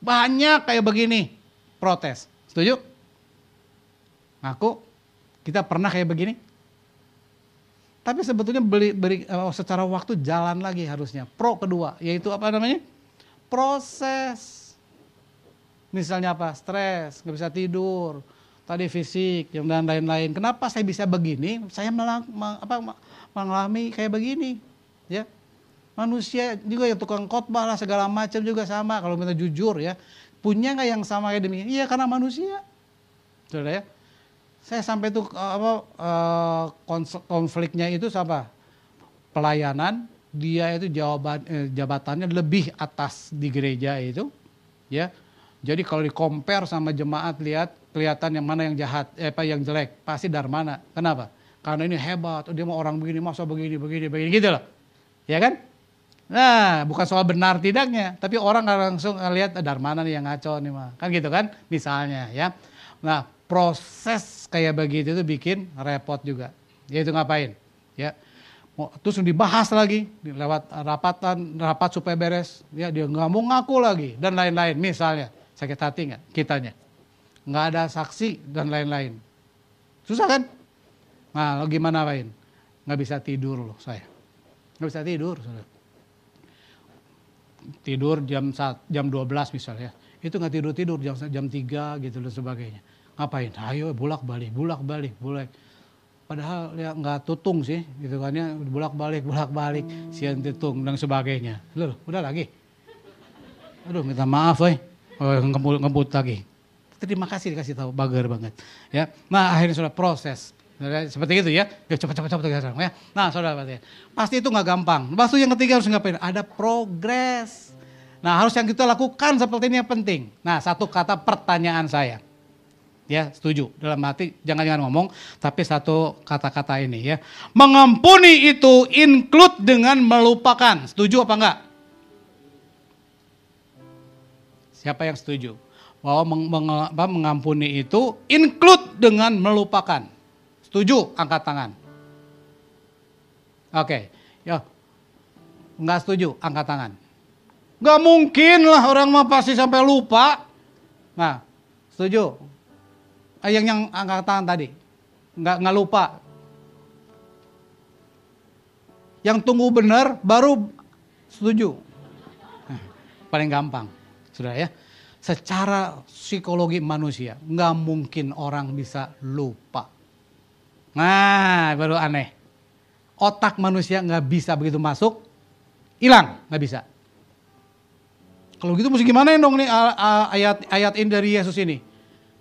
Banyak kayak begini. Protes. Setuju? Aku kita pernah kayak begini? Tapi sebetulnya beri, beri, uh, secara waktu jalan lagi harusnya. Pro kedua, yaitu apa namanya? Proses. Misalnya apa? Stres, nggak bisa tidur, tadi fisik, yang dan lain-lain. Kenapa saya bisa begini? Saya melang, apa, mengalami kayak begini, ya. Manusia juga yang tukang khotbah lah segala macam juga sama. Kalau kita jujur ya, punya nggak yang sama kayak demikian? Iya karena manusia, sudah ya saya sampai tuh eh, apa uh, konfliknya itu apa pelayanan dia itu jawaban eh, jabatannya lebih atas di gereja itu ya. Jadi kalau di compare sama jemaat lihat kelihatan yang mana yang jahat eh, apa yang jelek pasti dari mana kenapa? Karena ini hebat dia mau orang begini masa begini begini begini gitu loh. Ya kan? Nah bukan soal benar tidaknya tapi orang langsung lihat dari mana nih yang ngaco nih mah. Kan gitu kan misalnya ya. Nah proses kayak begitu itu bikin repot juga. Yaitu ngapain? Ya. Terus dibahas lagi lewat rapatan, rapat supaya beres. Ya dia nggak mau ngaku lagi dan lain-lain. Misalnya sakit hati nggak kitanya, nggak ada saksi dan lain-lain. Susah kan? Nah, lo gimana Pain? Nggak bisa tidur loh saya. Nggak bisa tidur. Saudara. Tidur jam jam 12 misalnya. Itu nggak tidur-tidur jam jam 3 gitu dan sebagainya ngapain? Ayo bulak balik bulak balik bulak padahal ya nggak tutung sih gitu kan ya. Bulak balik bulak balik sian tutung dan sebagainya. Loh udah lagi? Aduh minta maaf eh oh, ngebut ngebut lagi. Terima kasih dikasih tahu bager banget. Ya nah akhirnya sudah proses. Seperti itu ya. Cepat cepat cepat ya. Nah saudara pasti pasti itu nggak gampang. Waktu yang ketiga harus ngapain? Ada progres. Nah harus yang kita lakukan seperti ini yang penting. Nah satu kata pertanyaan saya Ya, setuju. Dalam hati jangan-jangan ngomong, tapi satu kata-kata ini ya. Mengampuni itu include dengan melupakan. Setuju apa enggak? Siapa yang setuju? Bahwa meng meng mengampuni itu include dengan melupakan. Setuju? Angkat tangan. Oke, ya. Enggak setuju? Angkat tangan. Enggak mungkin lah orang mah pasti sampai lupa. Nah, setuju? Ah, yang yang angkat tangan tadi. Nggak, nggak lupa. Yang tunggu benar baru setuju. paling gampang. Sudah ya. Secara psikologi manusia, nggak mungkin orang bisa lupa. Nah, baru aneh. Otak manusia nggak bisa begitu masuk, hilang, nggak bisa. Kalau gitu mesti gimana dong nih ayat ayat ini dari Yesus ini?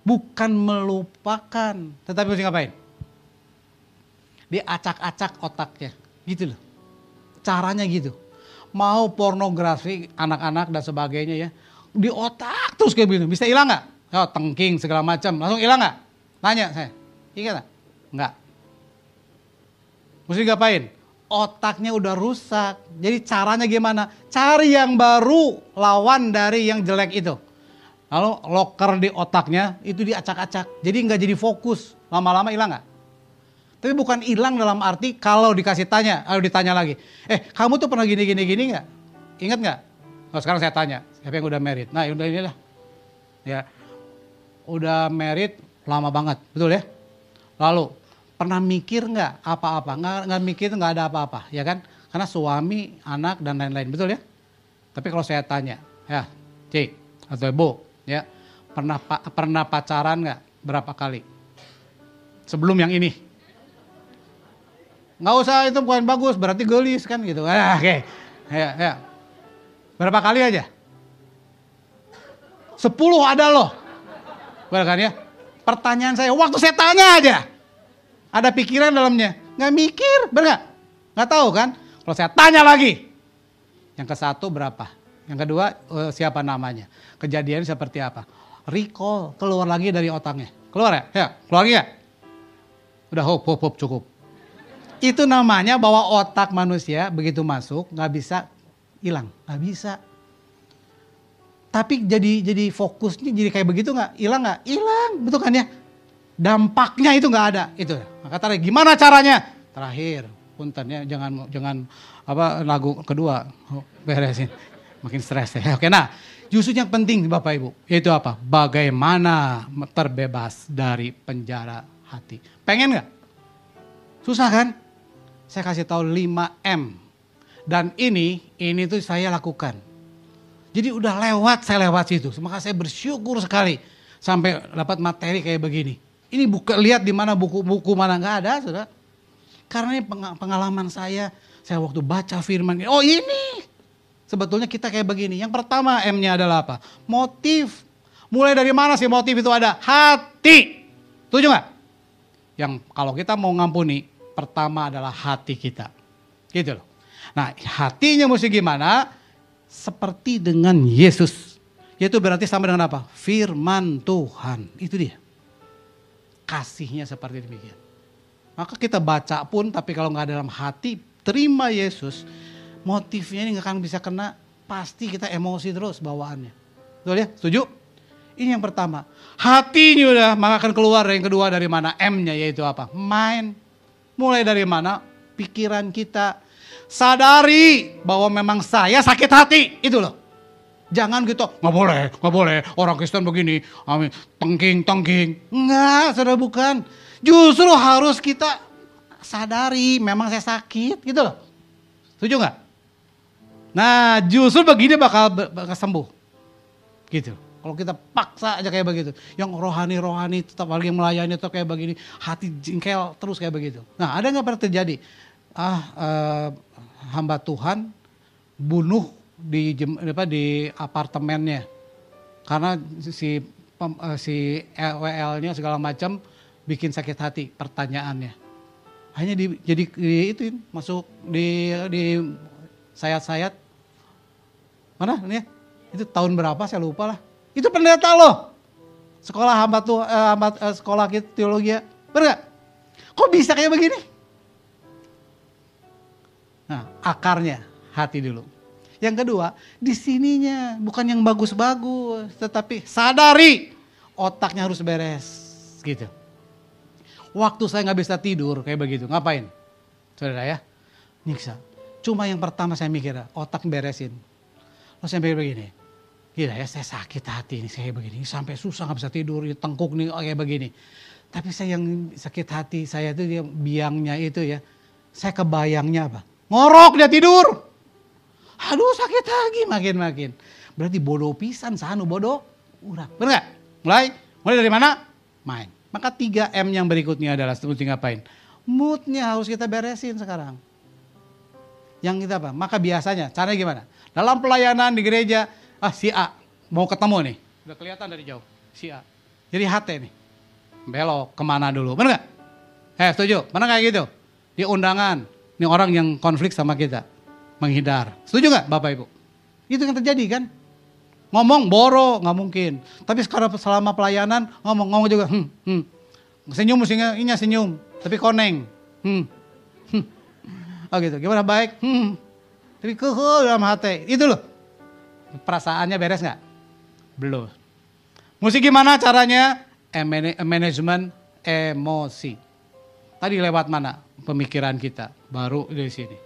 Bukan melupakan, tetapi mesti ngapain? Diacak-acak otaknya, gitu loh. Caranya gitu. Mau pornografi anak-anak dan sebagainya ya, di otak terus kayak gitu. Bisa hilang nggak? Oh, tengking segala macam, langsung hilang nggak? Tanya saya, ingat nggak? Nggak. Mesti ngapain? Otaknya udah rusak. Jadi caranya gimana? Cari yang baru lawan dari yang jelek itu. Lalu loker di otaknya itu diacak-acak. Jadi nggak jadi fokus. Lama-lama hilang nggak? Tapi bukan hilang dalam arti kalau dikasih tanya, kalau ditanya lagi. Eh kamu tuh pernah gini-gini gini nggak? Ingat nggak? Oh, sekarang saya tanya, siapa yang udah merit? Nah udah ini lah. Ya, udah merit lama banget, betul ya? Lalu pernah mikir nggak apa-apa? Nggak, nggak mikir nggak ada apa-apa, ya kan? Karena suami, anak dan lain-lain, betul ya? Tapi kalau saya tanya, ya, cik atau ibu, ya pernah pernah pacaran nggak berapa kali? Sebelum yang ini? Nggak usah itu bukan bagus berarti gelis kan gitu. Ah, oke. Okay. ya ya. Berapa kali aja? Sepuluh ada loh. Kan ya? Pertanyaan saya waktu saya tanya aja. Ada pikiran dalamnya. Nggak mikir benar nggak tahu kan? Kalau saya tanya lagi. Yang ke satu berapa yang kedua uh, siapa namanya? Kejadian seperti apa? Recall, keluar lagi dari otaknya. Keluar ya? Ya, keluar lagi ya? Udah hop, hop, hop, cukup. Itu namanya bahwa otak manusia begitu masuk nggak bisa hilang, nggak bisa. Tapi jadi jadi fokusnya jadi kayak begitu nggak hilang nggak? Hilang, betul kan ya? Dampaknya itu nggak ada. Itu. Maka tadi gimana caranya? Terakhir, punten ya, jangan jangan apa lagu kedua oh, beresin. Makin stres ya. Oke, nah justru yang penting Bapak Ibu yaitu apa? Bagaimana terbebas dari penjara hati. Pengen nggak? Susah kan? Saya kasih tahu 5M. Dan ini, ini tuh saya lakukan. Jadi udah lewat, saya lewat situ. Maka saya bersyukur sekali sampai dapat materi kayak begini. Ini buka lihat di mana buku-buku mana nggak ada, sudah. Karena ini pengalaman saya, saya waktu baca firman, oh ini sebetulnya kita kayak begini. Yang pertama M-nya adalah apa? Motif. Mulai dari mana sih motif itu ada? Hati. Setuju nggak? Yang kalau kita mau ngampuni, pertama adalah hati kita. Gitu loh. Nah hatinya mesti gimana? seperti dengan Yesus. Yaitu berarti sama dengan apa? Firman Tuhan. Itu dia. Kasihnya seperti demikian. Maka kita baca pun tapi kalau nggak dalam hati terima Yesus. Motifnya ini nggak akan bisa kena. Pasti kita emosi terus bawaannya. Betul ya? Setuju? Ini yang pertama. Hati ini udah maka akan keluar yang kedua dari mana? M-nya yaitu apa? Mind. Mulai dari mana? Pikiran kita, sadari bahwa memang saya sakit hati. Itu loh. Jangan gitu, nggak boleh, nggak boleh. Orang Kristen begini, amin, tengking, tengking. Enggak, saudara bukan. Justru harus kita sadari memang saya sakit, gitu loh. Setuju nggak? Nah, justru begini bakal, bakal sembuh. Gitu. Kalau kita paksa aja kayak begitu. Yang rohani-rohani tetap lagi melayani tetap kayak begini. Hati jengkel terus kayak begitu. Nah ada nggak pernah terjadi? Ah, uh, hamba Tuhan bunuh di apa di apartemennya karena si pem, uh, si WL-nya segala macam bikin sakit hati pertanyaannya hanya di, jadi di, itu masuk di di sayat-sayat mana ini itu tahun berapa saya lupa lah itu pendeta loh sekolah hamba tuh uh, hamba, uh, sekolah teologi ya benar kok bisa kayak begini Nah, akarnya hati dulu. Yang kedua, di sininya bukan yang bagus-bagus, tetapi sadari otaknya harus beres, gitu. Waktu saya nggak bisa tidur kayak begitu, ngapain? Saudara ya, nyiksa. Cuma yang pertama saya mikir, otak beresin. Lalu saya mikir begini, gila ya saya sakit hati ini saya begini, sampai susah nggak bisa tidur, ya, tengkuk nih kayak begini. Tapi saya yang sakit hati saya itu dia biangnya itu ya, saya kebayangnya apa? Ngorok dia tidur. Aduh sakit lagi makin-makin. Berarti bodoh pisan sanu bodoh. Urang. Bener gak? Mulai. Mulai dari mana? Main. Maka 3 M yang berikutnya adalah mesti ngapain? Moodnya harus kita beresin sekarang. Yang kita apa? Maka biasanya caranya gimana? Dalam pelayanan di gereja, ah si A mau ketemu nih. Udah kelihatan dari jauh. Si A. Jadi hati nih. Belok ke mana dulu. Bener gak? Eh setuju? Mana kayak gitu? Di undangan, ini orang yang konflik sama kita. Menghindar. Setuju nggak Bapak Ibu? Itu yang terjadi kan? Ngomong boro nggak mungkin. Tapi sekarang selama pelayanan ngomong ngomong juga. Hmm, hmm. Senyum mestinya ini senyum. Tapi koneng. Hmm. hmm. Oh gitu. Gimana baik? Hmm. Tapi kehul dalam hati. Itu loh. Perasaannya beres nggak? Belum. Mesti gimana caranya? Manajemen emosi. Tadi lewat mana? Pemikiran kita baru dari sini.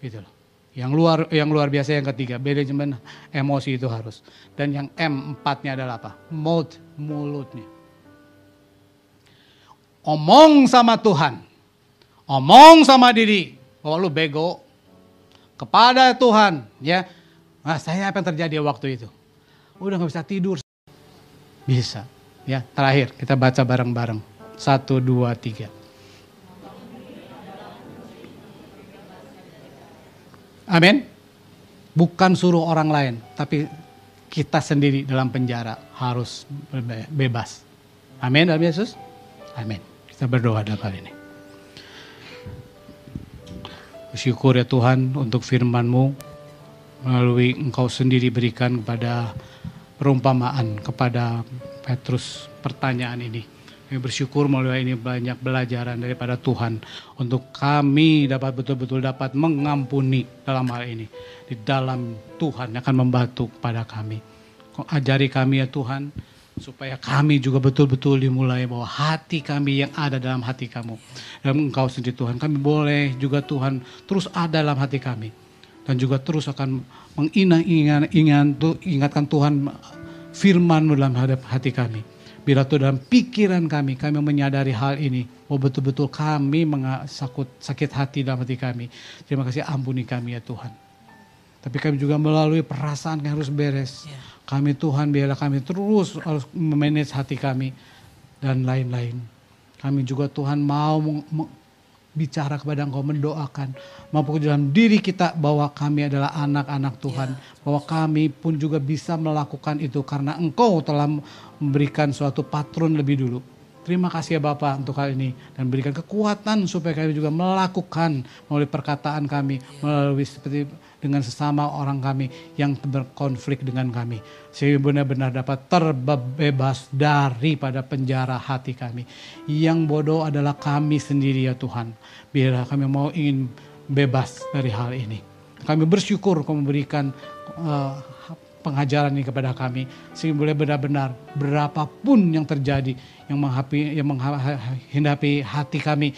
Gitu loh. Yang luar yang luar biasa yang ketiga, manajemen emosi itu harus. Dan yang M empatnya adalah apa? Mouth, mulutnya. Omong sama Tuhan. Omong sama diri. Oh lu bego. Kepada Tuhan. ya. Nah saya apa yang terjadi waktu itu? Udah gak bisa tidur. Bisa. Ya, terakhir kita baca bareng-bareng. Satu, dua, tiga. Amin. Bukan suruh orang lain, tapi kita sendiri dalam penjara harus bebas. Amin dalam Yesus. Amin. Kita berdoa dalam hal ini. Bersyukur ya Tuhan untuk firman-Mu melalui Engkau sendiri berikan kepada perumpamaan kepada Petrus pertanyaan ini. Kami bersyukur melalui ini banyak belajaran daripada Tuhan untuk kami dapat betul-betul dapat mengampuni dalam hal ini. Di dalam Tuhan akan membantu kepada kami. Ajari kami ya Tuhan supaya kami juga betul-betul dimulai bahwa hati kami yang ada dalam hati kamu. Dan engkau sendiri Tuhan. Kami boleh juga Tuhan terus ada dalam hati kami. Dan juga terus akan mengingatkan Tuhan firman dalam hati kami Bila itu dalam pikiran kami, kami menyadari hal ini. Oh betul-betul kami sakit, sakit hati dalam hati kami. Terima kasih ampuni kami ya Tuhan. Tapi kami juga melalui perasaan yang harus beres. Ya. Kami Tuhan biarlah kami terus harus memanage hati kami dan lain-lain. Kami juga Tuhan mau bicara kepada Engkau, mendoakan. Maupun dalam diri kita bahwa kami adalah anak-anak Tuhan. Yeah. Bahwa kami pun juga bisa melakukan itu karena Engkau telah memberikan suatu patron lebih dulu. Terima kasih ya Bapak untuk hal ini dan berikan kekuatan supaya kami juga melakukan melalui perkataan kami, yeah. melalui seperti dengan sesama orang kami yang berkonflik dengan kami. Sehingga benar-benar dapat terbebas daripada penjara hati kami. Yang bodoh adalah kami sendiri ya Tuhan. Biarlah kami mau ingin bebas dari hal ini. Kami bersyukur kau memberikan uh, pengajaran ini kepada kami sehingga boleh benar-benar berapapun yang terjadi yang menghapi yang menghadapi hati kami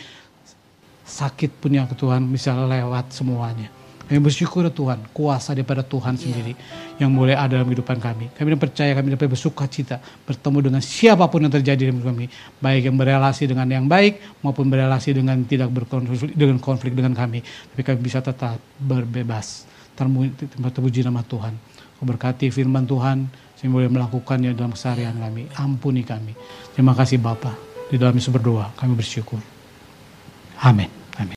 sakit punya Tuhan bisa lewat semuanya. Kami bersyukur ya Tuhan, kuasa daripada Tuhan sendiri yeah. yang boleh ada dalam kehidupan kami. Kami percaya kami dapat bersuka cita bertemu dengan siapa pun yang terjadi dalam kami, baik yang berelasi dengan yang baik maupun berelasi dengan tidak berkonflik dengan konflik dengan kami. Tapi kami bisa tetap berbebas. Terpuji nama Tuhan. Berkati firman Tuhan sehingga boleh melakukannya dalam keseharian kami. Ampuni kami. Terima kasih Bapak. Di dalam berdoa kami bersyukur. Amin.